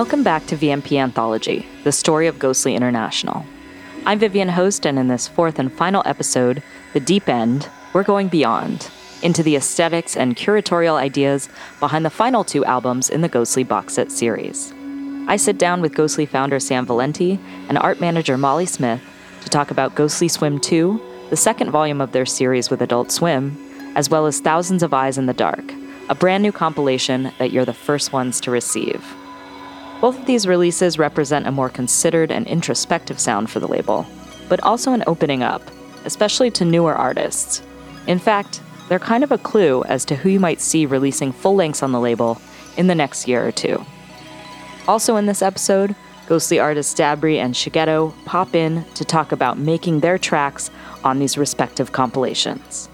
Welcome back to VMP Anthology, the story of Ghostly International. I'm Vivian Host, and in this fourth and final episode, The Deep End, we're going beyond into the aesthetics and curatorial ideas behind the final two albums in the Ghostly box set series. I sit down with Ghostly founder Sam Valenti and art manager Molly Smith to talk about Ghostly Swim 2, the second volume of their series with Adult Swim, as well as Thousands of Eyes in the Dark, a brand new compilation that you're the first ones to receive. Both of these releases represent a more considered and introspective sound for the label, but also an opening up, especially to newer artists. In fact, they're kind of a clue as to who you might see releasing full lengths on the label in the next year or two. Also, in this episode, ghostly artists Dabrye and Shigeto pop in to talk about making their tracks on these respective compilations.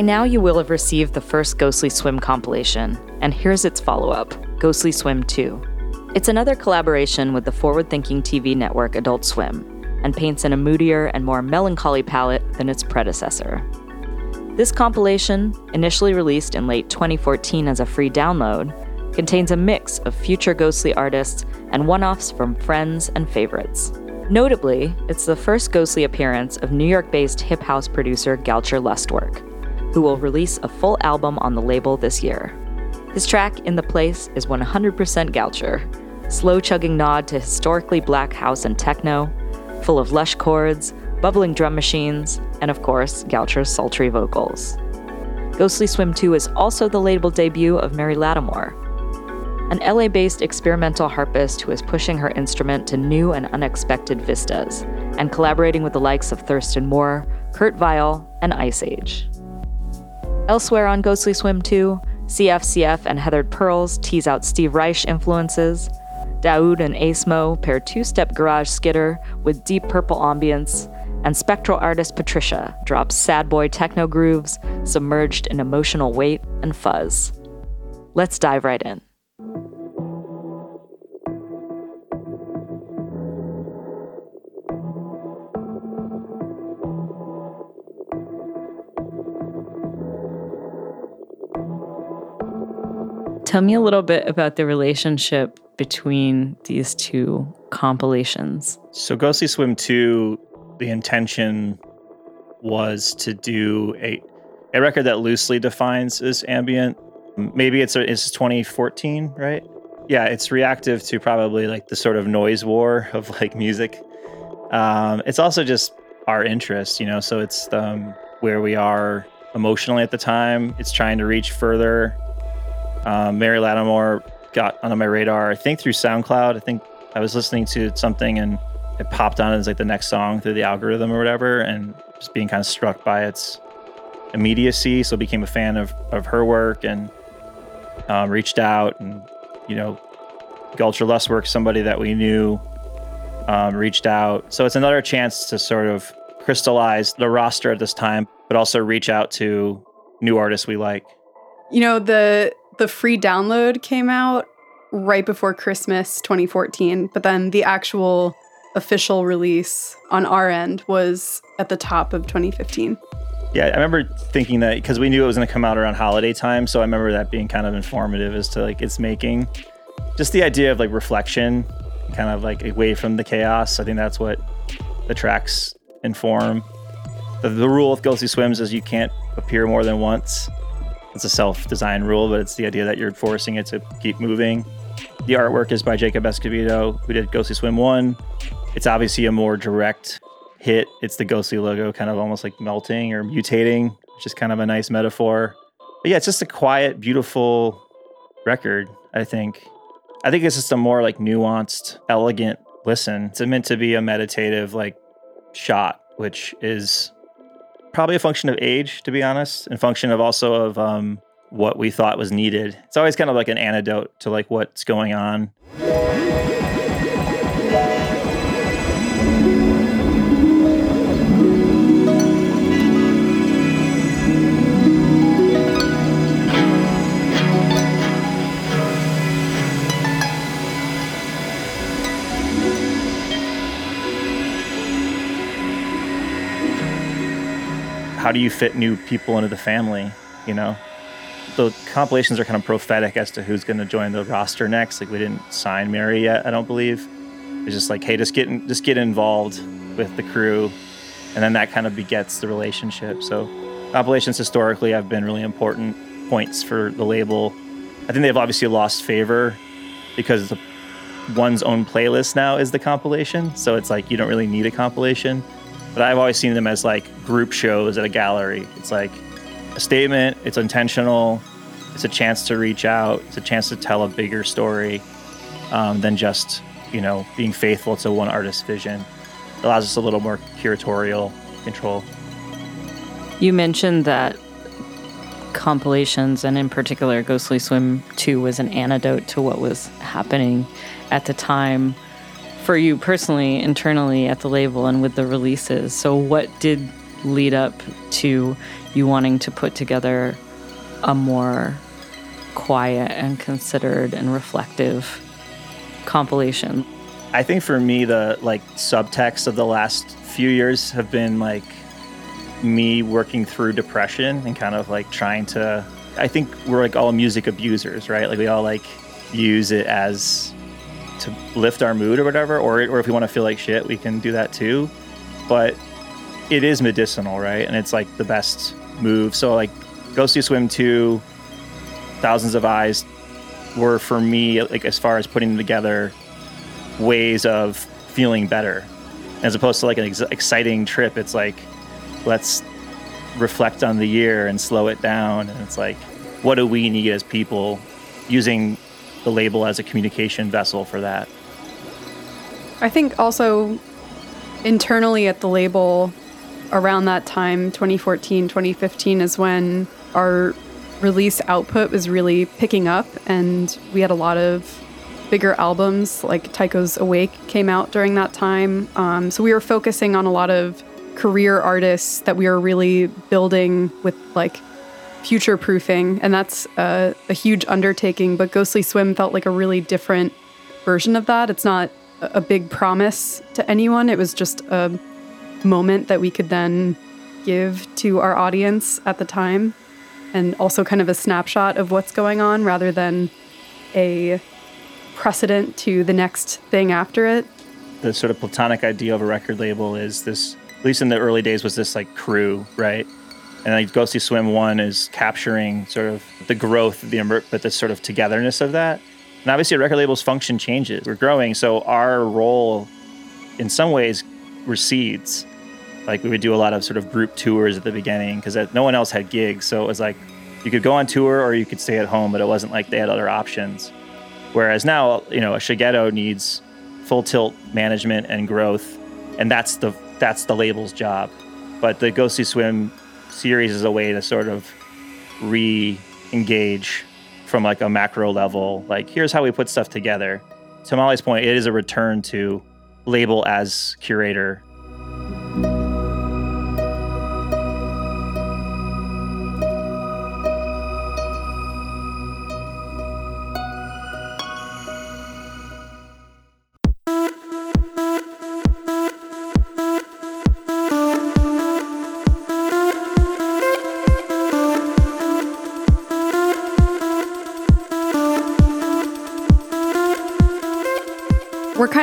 By now, you will have received the first Ghostly Swim compilation, and here's its follow up Ghostly Swim 2. It's another collaboration with the forward thinking TV network Adult Swim, and paints in a moodier and more melancholy palette than its predecessor. This compilation, initially released in late 2014 as a free download, contains a mix of future ghostly artists and one offs from friends and favorites. Notably, it's the first ghostly appearance of New York based hip house producer Goucher Lustwerk who will release a full album on the label this year. His track, In the Place, is 100% Goucher, slow chugging nod to historically black house and techno, full of lush chords, bubbling drum machines, and of course, Goucher's sultry vocals. Ghostly Swim 2 is also the label debut of Mary Lattimore, an LA based experimental harpist who is pushing her instrument to new and unexpected vistas, and collaborating with the likes of Thurston Moore, Kurt Vile, and Ice Age. Elsewhere on Ghostly Swim 2, CFCF and Heathered Pearls tease out Steve Reich influences. Daoud and Acemo pair two step garage skitter with deep purple ambience, and spectral artist Patricia drops sad boy techno grooves submerged in emotional weight and fuzz. Let's dive right in. Tell me a little bit about the relationship between these two compilations. So, Ghostly Swim 2, the intention was to do a, a record that loosely defines as ambient. Maybe it's, a, it's 2014, right? Yeah, it's reactive to probably like the sort of noise war of like music. Um, it's also just our interest, you know, so it's um, where we are emotionally at the time. It's trying to reach further um, Mary Lattimore got on my radar, I think through SoundCloud. I think I was listening to something and it popped on as like the next song through the algorithm or whatever, and just being kind of struck by its immediacy. So became a fan of, of her work and um, reached out and, you know, Goucher Lustwerk, somebody that we knew, um, reached out. So it's another chance to sort of crystallize the roster at this time, but also reach out to new artists we like. You know, the the free download came out right before Christmas 2014, but then the actual official release on our end was at the top of 2015. Yeah, I remember thinking that because we knew it was going to come out around holiday time, so I remember that being kind of informative as to like its making. Just the idea of like reflection, kind of like away from the chaos. I think that's what the tracks inform. The, the rule of Ghostly Swims is you can't appear more than once it's a self-design rule, but it's the idea that you're forcing it to keep moving. The artwork is by Jacob Escobedo, who did Ghostly Swim 1. It's obviously a more direct hit. It's the Ghostly logo kind of almost like melting or mutating, which is kind of a nice metaphor. But yeah, it's just a quiet, beautiful record, I think. I think it's just a more like nuanced, elegant listen. It's meant to be a meditative like shot, which is probably a function of age, to be honest, and function of also of um, what we thought was needed. It's always kind of like an antidote to like what's going on. How do you fit new people into the family? You know, the compilations are kind of prophetic as to who's going to join the roster next. Like we didn't sign Mary yet, I don't believe. It's just like, hey, just get in, just get involved with the crew, and then that kind of begets the relationship. So compilations historically have been really important points for the label. I think they've obviously lost favor because the, one's own playlist now is the compilation. So it's like you don't really need a compilation. But I've always seen them as like group shows at a gallery. It's like a statement, it's intentional, it's a chance to reach out, it's a chance to tell a bigger story um, than just, you know, being faithful to one artist's vision. It allows us a little more curatorial control. You mentioned that compilations, and in particular, Ghostly Swim 2 was an antidote to what was happening at the time for you personally, internally at the label and with the releases. So, what did lead up to you wanting to put together a more quiet and considered and reflective compilation? I think for me, the like subtext of the last few years have been like me working through depression and kind of like trying to. I think we're like all music abusers, right? Like we all like use it as to lift our mood or whatever, or or if we want to feel like shit, we can do that too. But it is medicinal, right? And it's like the best move. So like Ghostly Swim 2, Thousands of Eyes were for me like as far as putting together ways of feeling better. As opposed to like an ex- exciting trip, it's like let's reflect on the year and slow it down and it's like what do we need as people using the label as a communication vessel for that. I think also internally at the label around that time 2014 2015 is when our release output was really picking up and we had a lot of bigger albums like Tycho's Awake came out during that time. Um, so we were focusing on a lot of career artists that we were really building with like future proofing, and that's a, a, huge undertaking. But Ghostly Swim felt like a really different version of that. It's not a big promise to anyone, it was just a moment that we could then give to our audience at the time, and also kind of a snapshot of what's going on rather than a precedent to the next thing after it. The sort of platonic idea of a record label is this, at least in the early days, was this like crew, right? And like Ghostly Swim One is capturing sort of the growth, the but the sort of togetherness of that. And obviously, a record label's function changes. We're growing, so our role, in some ways, recedes. Like we would do a lot of sort of group tours at the beginning because no one else had gigs, so it was like you could go on tour or you could stay at home, but it wasn't like they had other options. Whereas now, you know, a Shigeto needs full tilt management and growth, and that's the that's the label's job. But the Ghostly Swim series is a way to sort of re-engage from like a macro level. Like here's how we put stuff together. To Molly's point, it is a return to label as curator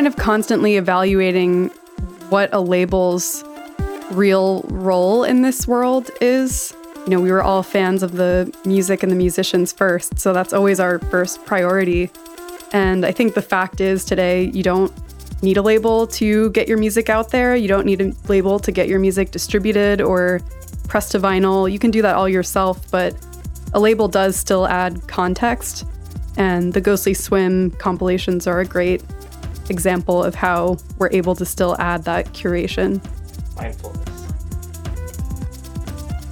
kind of constantly evaluating what a label's real role in this world is. You know, we were all fans of the music and the musicians first, so that's always our first priority. And I think the fact is today, you don't need a label to get your music out there. You don't need a label to get your music distributed or pressed to vinyl. You can do that all yourself, but a label does still add context. And the Ghostly Swim compilations are a great example of how we're able to still add that curation. Mindfulness.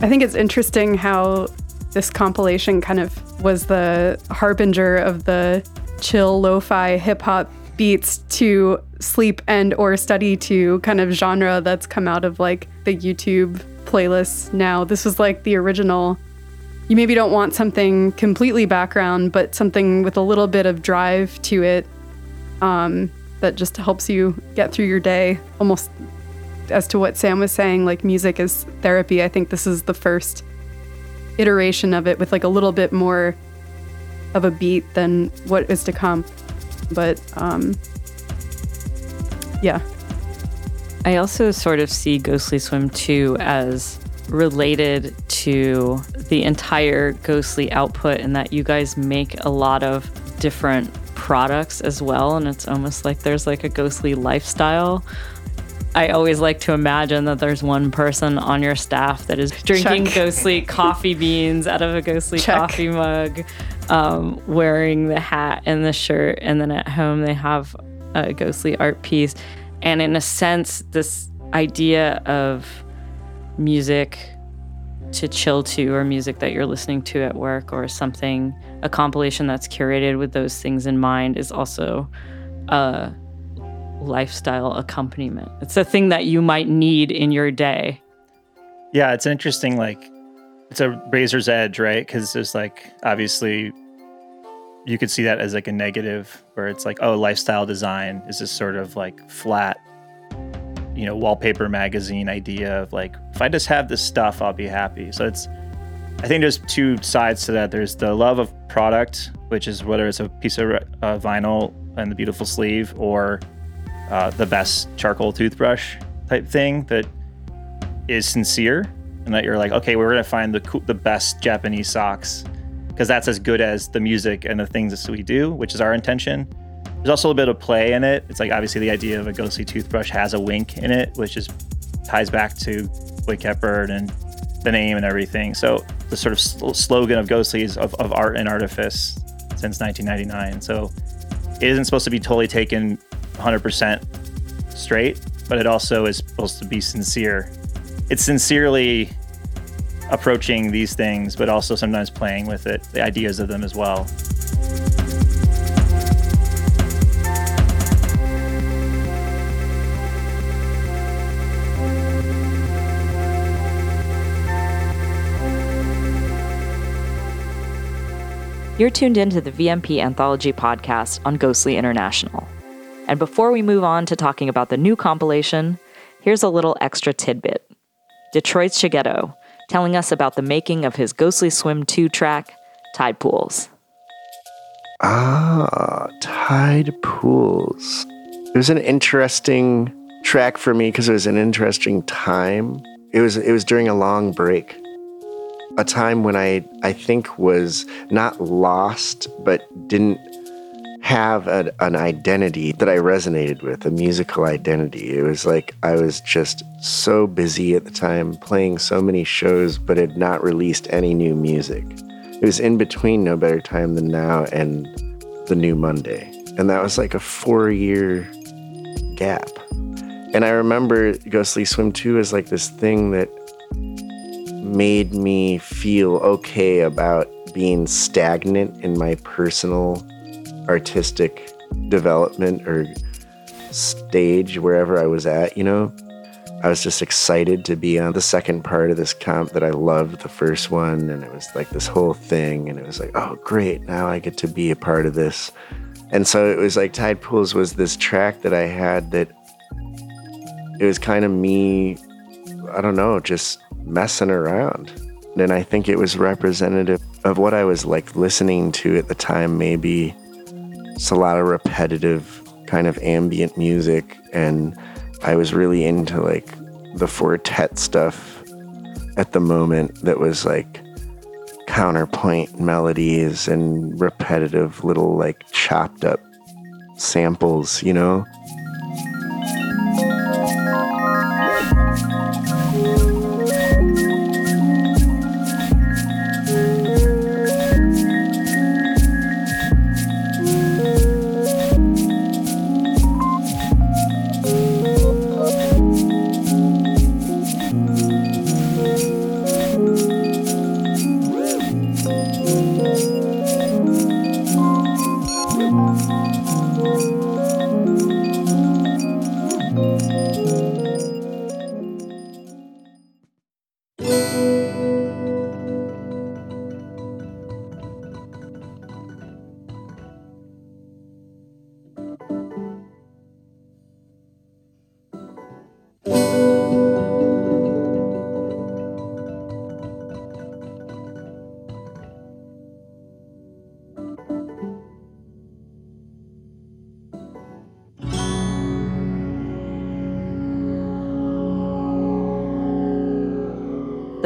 I think it's interesting how this compilation kind of was the harbinger of the chill lo-fi hip hop beats to sleep and or study to kind of genre that's come out of like the YouTube playlists now. This was like the original. You maybe don't want something completely background, but something with a little bit of drive to it um, that just helps you get through your day. Almost as to what Sam was saying, like music is therapy. I think this is the first iteration of it with like a little bit more of a beat than what is to come. But um, yeah. I also sort of see Ghostly Swim 2 as related to the entire Ghostly output in that you guys make a lot of different products as well. And it's almost like there's like a ghostly lifestyle. I always like to imagine that there's one person on your staff that is drinking Check. ghostly coffee beans out of a ghostly Check. coffee mug, um, wearing the hat and the shirt, and then at home they have a ghostly art piece. And in a sense, this idea of music to chill to or music that you're listening to at work or something a compilation that's curated with those things in mind is also a lifestyle accompaniment it's a thing that you might need in your day Yeah, it's interesting like it's a razor's edge, right? Because there's like obviously you could see that as like a negative where it's like, oh, lifestyle design is this sort of like flat, you know, wallpaper magazine idea of like, if I just have this stuff, I'll be happy. So it's I think there's two sides to that. There's the love of product, which is whether it's a piece of uh, vinyl and the beautiful sleeve or uh, the best charcoal toothbrush type thing that is sincere and that you're like, okay, we're gonna find the coo- the best Japanese socks because that's as good as the music and the things that we do, which is our intention. There's also a bit of play in it. It's like obviously the idea of a ghostly toothbrush has a wink in it, which is ties back to Blake Hepburn and the name and everything. So the sort of sl- slogan of Ghostly is of, of art and artifice since 1999. So it isn't supposed to be totally taken 100% straight, but it also is supposed to be sincere. It's sincerely approaching these things, but also sometimes playing with it, the ideas of them as well. You're tuned into the VMP Anthology podcast on Ghostly International. And before we move on to talking about the new compilation, here's a little extra tidbit. Detroit's Shigeto telling us about the making of his Ghostly Swim 2 track, Tide Pools. Ah, Tide Pools. It was an interesting track for me because it was an interesting time. It was it was during a long break. A time when I I think was not lost but didn't have a, an identity that I resonated with, a musical identity. It was like I was just so busy at the time playing so many shows but had not released any new music. It was in between No Better Time Than Now and The New Monday. And that was like a four year gap. And I remember Ghostly Swim 2 as like this thing that made me feel okay about being stagnant in my personal artistic development or stage wherever I was at, you know? I was just excited to be on the second part of this comp that I loved the first one. And it was like this whole thing. And it was like, oh, great. Now I get to be a part of this. And so it was like Tide Pools was this track that I had that it was kind of me, I don't know, just messing around. And I think it was representative of what I was like listening to at the time, maybe. It's a lot of repetitive kind of ambient music and I was really into like the quartet stuff at the moment that was like counterpoint melodies and repetitive little like chopped up samples, you know?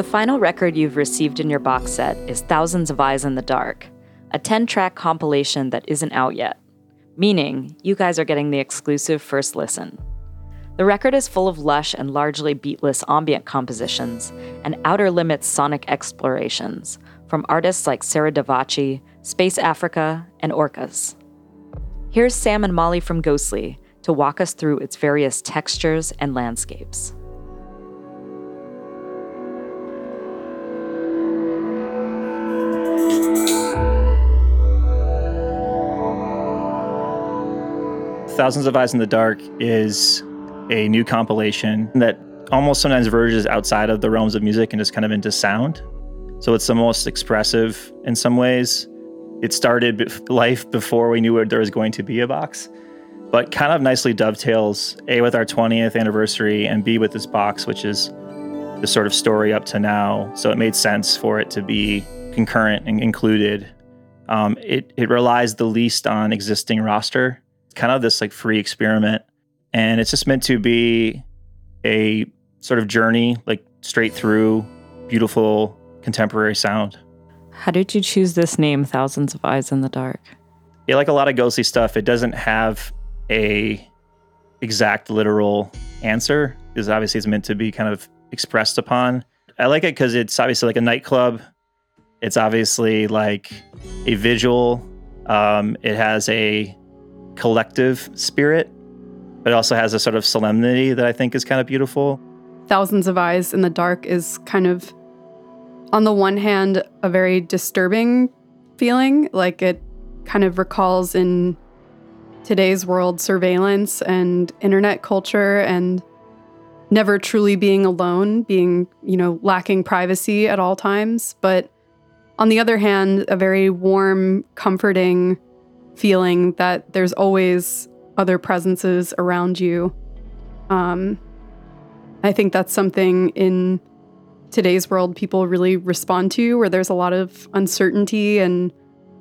Final record you've received in your box set is Thousands of Eyes in the Dark, a 10 track compilation that isn't out yet, meaning you guys are getting the exclusive first listen. The record is full of lush and largely beatless ambient compositions and outer limits sonic explorations from artists like Sarah Davachi, Space Africa, and Orcas. Here's Sam and Molly from Ghostly to walk us through its various textures and landscapes. Thousands of Eyes in the Dark is a new compilation that almost sometimes verges outside of the realms of music and is kind of into sound. So it's the most expressive in some ways. It started life before we knew there was going to be a box, but kind of nicely dovetails A with our 20th anniversary and B with this box, which is the sort of story up to now. So it made sense for it to be concurrent and included. Um, it, it relies the least on existing roster kind of this like free experiment. And it's just meant to be a sort of journey, like straight through beautiful contemporary sound. How did you choose this name, Thousands of Eyes in the Dark? Yeah, like a lot of ghostly stuff, it doesn't have a exact literal answer because obviously it's meant to be kind of expressed upon. I like it because it's obviously like a nightclub. It's obviously like a visual. Um, it has a collective spirit, but it also has a sort of solemnity that I think is kind of beautiful. Thousands of Eyes in the Dark is kind of, on the one hand, a very disturbing feeling. Like it kind of recalls in today's world surveillance and internet culture and never truly being alone, being, you know, lacking privacy at all times. But on the other hand, a very warm, comforting, feeling that there's always other presences around you. Um, I think that's something in today's world people really respond to, where there's a lot of uncertainty and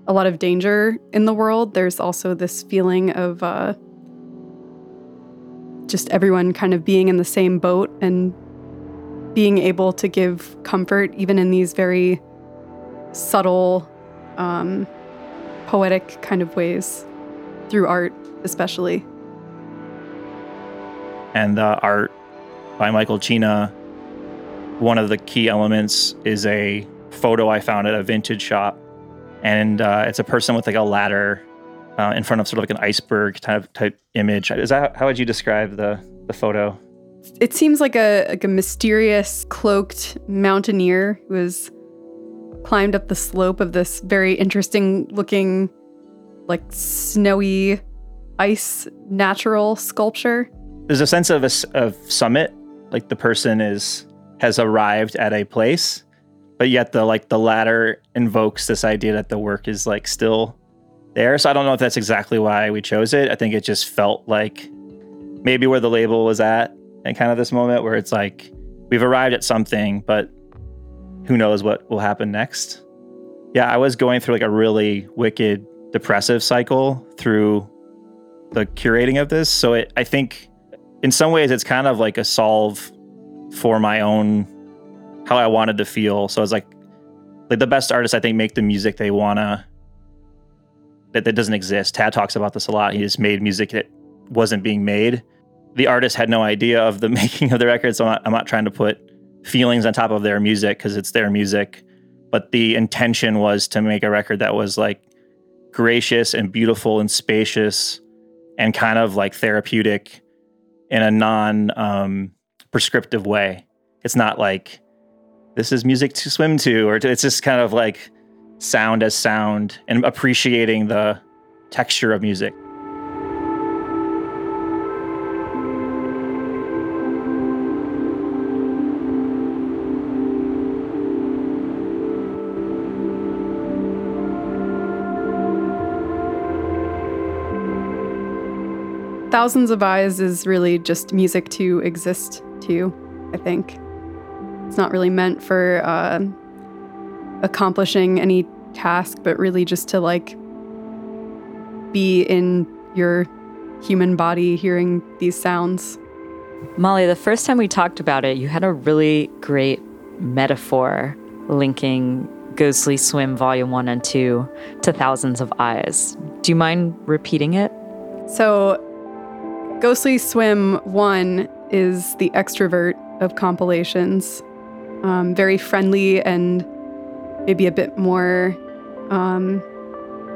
a lot of danger in the world. There's also this feeling of uh, just everyone kind of being in the same boat and being able to give comfort, even in these very subtle um, poetic kind of ways through art, especially. And the art by Michael Cina, one of the key elements is a photo I found at a vintage shop. And uh, it's a person with like a ladder uh, in front of sort of like an iceberg type type image. Is that how would you describe the the photo? It seems like a like a mysterious cloaked mountaineer who is climbed up the slope of this very interesting looking, like snowy ice natural sculpture. There's a sense of a of summit, like the person is has arrived at a place, but yet the like the ladder invokes this idea that the work is like still there. So I don't know if that's exactly why we chose it. I think it just felt like maybe where the label was at and kind of this moment where it's like we've arrived at something, but who knows what will happen next. Yeah, I was going through like a really wicked depressive cycle through the curating of this. So it, I think in some ways it's kind of like a solve for my own how I wanted to feel. So it's like like the best artists I think make the music they wanna that, that doesn't exist. Tad talks about this a lot. He just made music that wasn't being made. The artist had no idea of the making of the record, so I'm not, I'm not trying to put feelings on top of their music because it's their music. But the intention was to make a record that was like gracious and beautiful and spacious and kind of like therapeutic in a non um, prescriptive way. It's not like this is music to swim to, or to, it's just kind of like sound as sound and appreciating the texture of music. Thousands of Eyes is really just music to exist to, I think. It's not really meant for uh, accomplishing any task, but really just to like be in your human body hearing these sounds. Molly, the first time we talked about it, you had a really great metaphor linking Ghostly Swim Volume 1 and 2 to Thousands of Eyes. Do you mind repeating it? So, Ghostly Swim 1 is the extrovert of compilations. Um, very friendly and maybe a bit more um,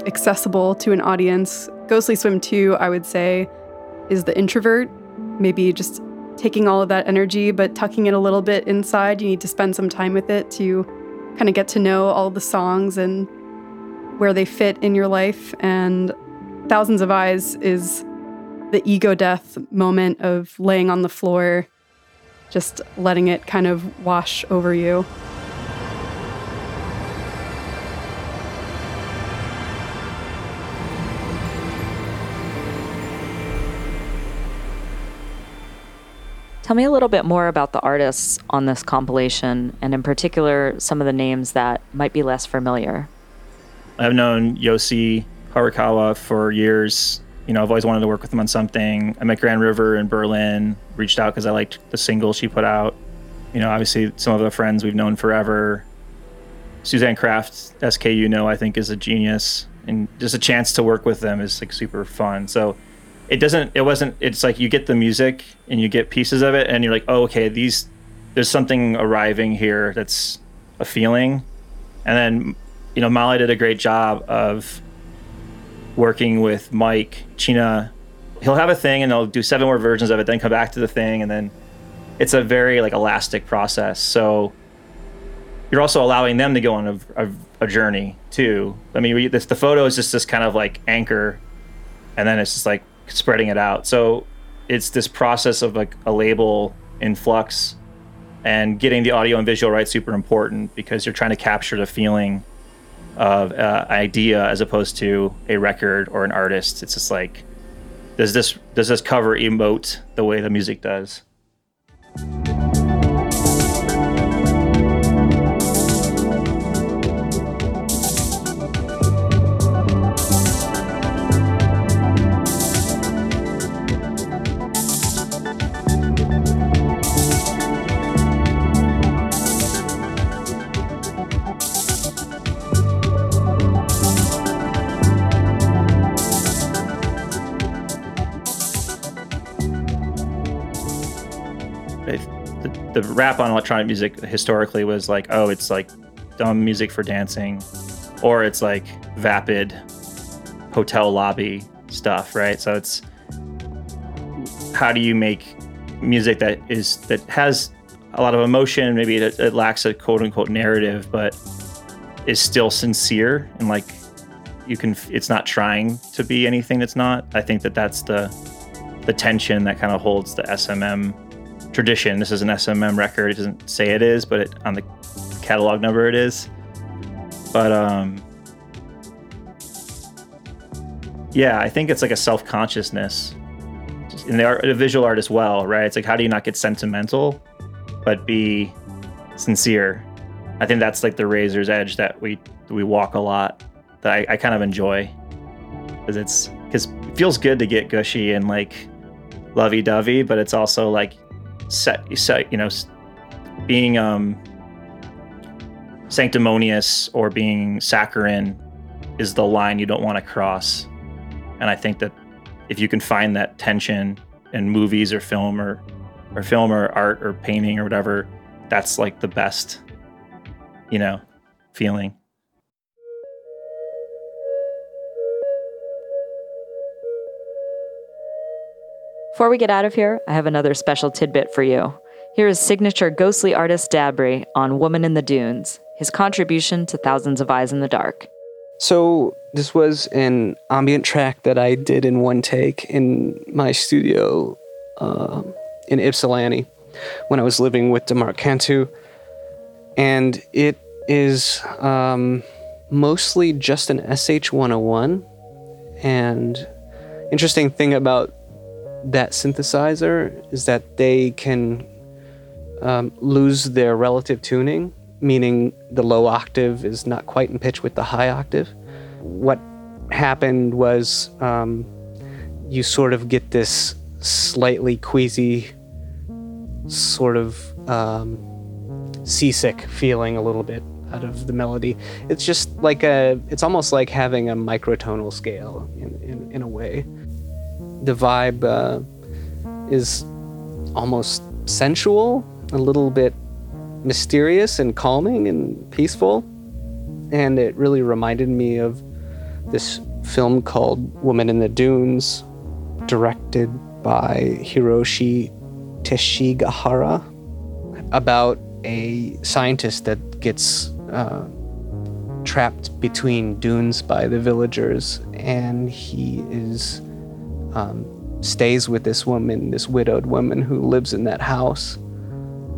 accessible to an audience. Ghostly Swim 2, I would say, is the introvert, maybe just taking all of that energy but tucking it a little bit inside. You need to spend some time with it to kind of get to know all the songs and where they fit in your life. And Thousands of Eyes is the ego death moment of laying on the floor, just letting it kind of wash over you. Tell me a little bit more about the artists on this compilation, and in particular, some of the names that might be less familiar. I've known Yoshi Horikawa for years. You know, I've always wanted to work with them on something. I met Grand River in Berlin, reached out because I liked the single she put out. You know, obviously, some of the friends we've known forever. Suzanne Kraft, SKU know, I think is a genius. And just a chance to work with them is like super fun. So, it doesn't it wasn't it's like you get the music and you get pieces of it and you're like oh okay these there's something arriving here that's a feeling and then you know molly did a great job of working with Mike Cina. He'll have a thing and they'll do seven more versions of it then come back to the thing and then it's a very like elastic process. So you're also allowing them to go on a, a, a journey too. I mean we, this, the photo is just this kind of like anchor and then it's just like spreading it out. So it's this process of like a label in flux and getting the audio and visual right super important because you're trying to capture the feeling of uh, idea as opposed to a record or an artist. It's just like does this does this cover emote the way the music does? Rap on electronic music historically was like, oh, it's like dumb music for dancing, or it's like vapid hotel lobby stuff, right? So it's how do you make music that is that has a lot of emotion, maybe it, it lacks a quote unquote narrative, but is still sincere and like you can it's not trying to be anything that's not. I think that that's the the tension that kind of holds the SMM tradition. This is an SMM record. It doesn't say it is, but it, on the catalog number it is. But um, yeah, I think it's like a self consciousness in the, art, the visual art as well, right? It's like how do you not get sentimental, but be sincere? I think that's like the razor's edge that we we walk a lot that I, I kind of enjoy because it's because it feels good to get gushy and like lovey dovey, but it's also like set, set you know, being um, sanctimonious or being saccharine is the line you don't want to cross. And I think that if you can find that tension in movies or film or or film or art or painting or whatever, that's like the best, you know, feeling. Before we get out of here, I have another special tidbit for you. Here is signature ghostly artist Dabrye on Woman in the Dunes, his contribution to Thousands of Eyes in the Dark. So, this was an ambient track that I did in one take in my studio uh, in Ypsilanti when I was living with Demark Cantu. And it is um, mostly just an SH 101. And interesting thing about that synthesizer is that they can um, lose their relative tuning, meaning the low octave is not quite in pitch with the high octave. What happened was um, you sort of get this slightly queasy sort of um, seasick feeling a little bit out of the melody. It's just like a, it's almost like having a microtonal scale in, in, in a way. The vibe uh, is almost sensual, a little bit mysterious and calming and peaceful. And it really reminded me of this film called Woman in the Dunes, directed by Hiroshi Teshigahara, about a scientist that gets uh, trapped between dunes by the villagers, and he is um, stays with this woman, this widowed woman who lives in that house,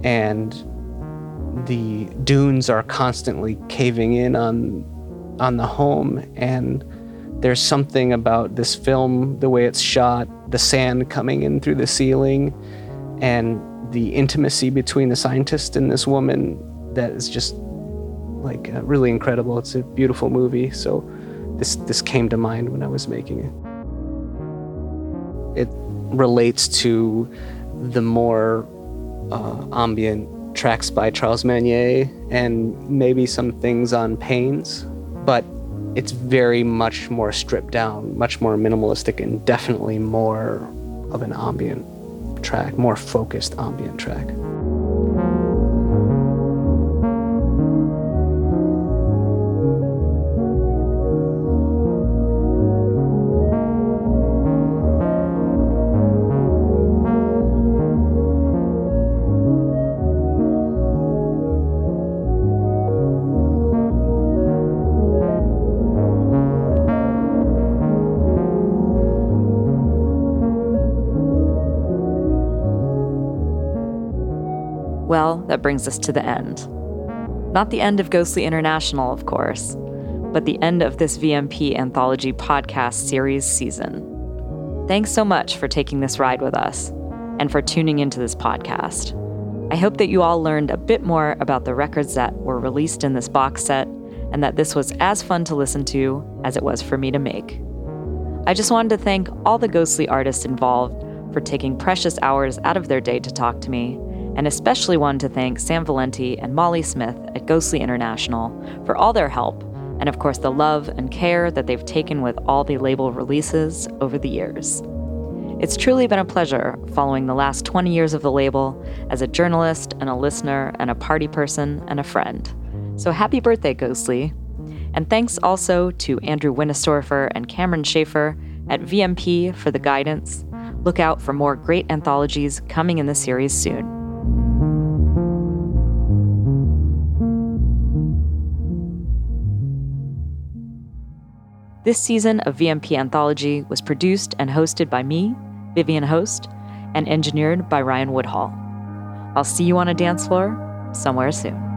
and the dunes are constantly caving in on on the home. And there's something about this film the way it's shot the sand coming in through the ceiling and the intimacy between the scientist and this woman that is just like uh, really incredible. It's a beautiful movie. So this this came to mind when i was making it it relates to the more uh, ambient tracks by Charles Manier and maybe some things on Pains, but it's very much more stripped down, much more minimalistic, and definitely more of an ambient track, more focused ambient track. That brings us to the end. Not the end of Ghostly International, of course, but the end of this VMP Anthology podcast series season. Thanks so much for taking this ride with us and for tuning into this podcast. I hope that you all learned a bit more about the records that were released in this box set and that this was as fun to listen to as it was for me to make. I just wanted to thank all the ghostly artists involved for taking precious hours out of their day to talk to me and especially wanted to thank Sam Valenti and Molly Smith at Ghostly International for all their help, and of course the love and care that they've taken with all the label releases over the years. It's truly been a pleasure following the last 20 years of the label as a journalist and a listener and a party person and a friend. So happy birthday, Ghostly! And thanks also to Andrew Winistorfer and Cameron Schaefer at VMP for the guidance. Look out for more great anthologies coming in the series soon. This season of VMP Anthology was produced and hosted by me, Vivian Host, and engineered by Ryan Woodhall. I'll see you on a dance floor somewhere soon.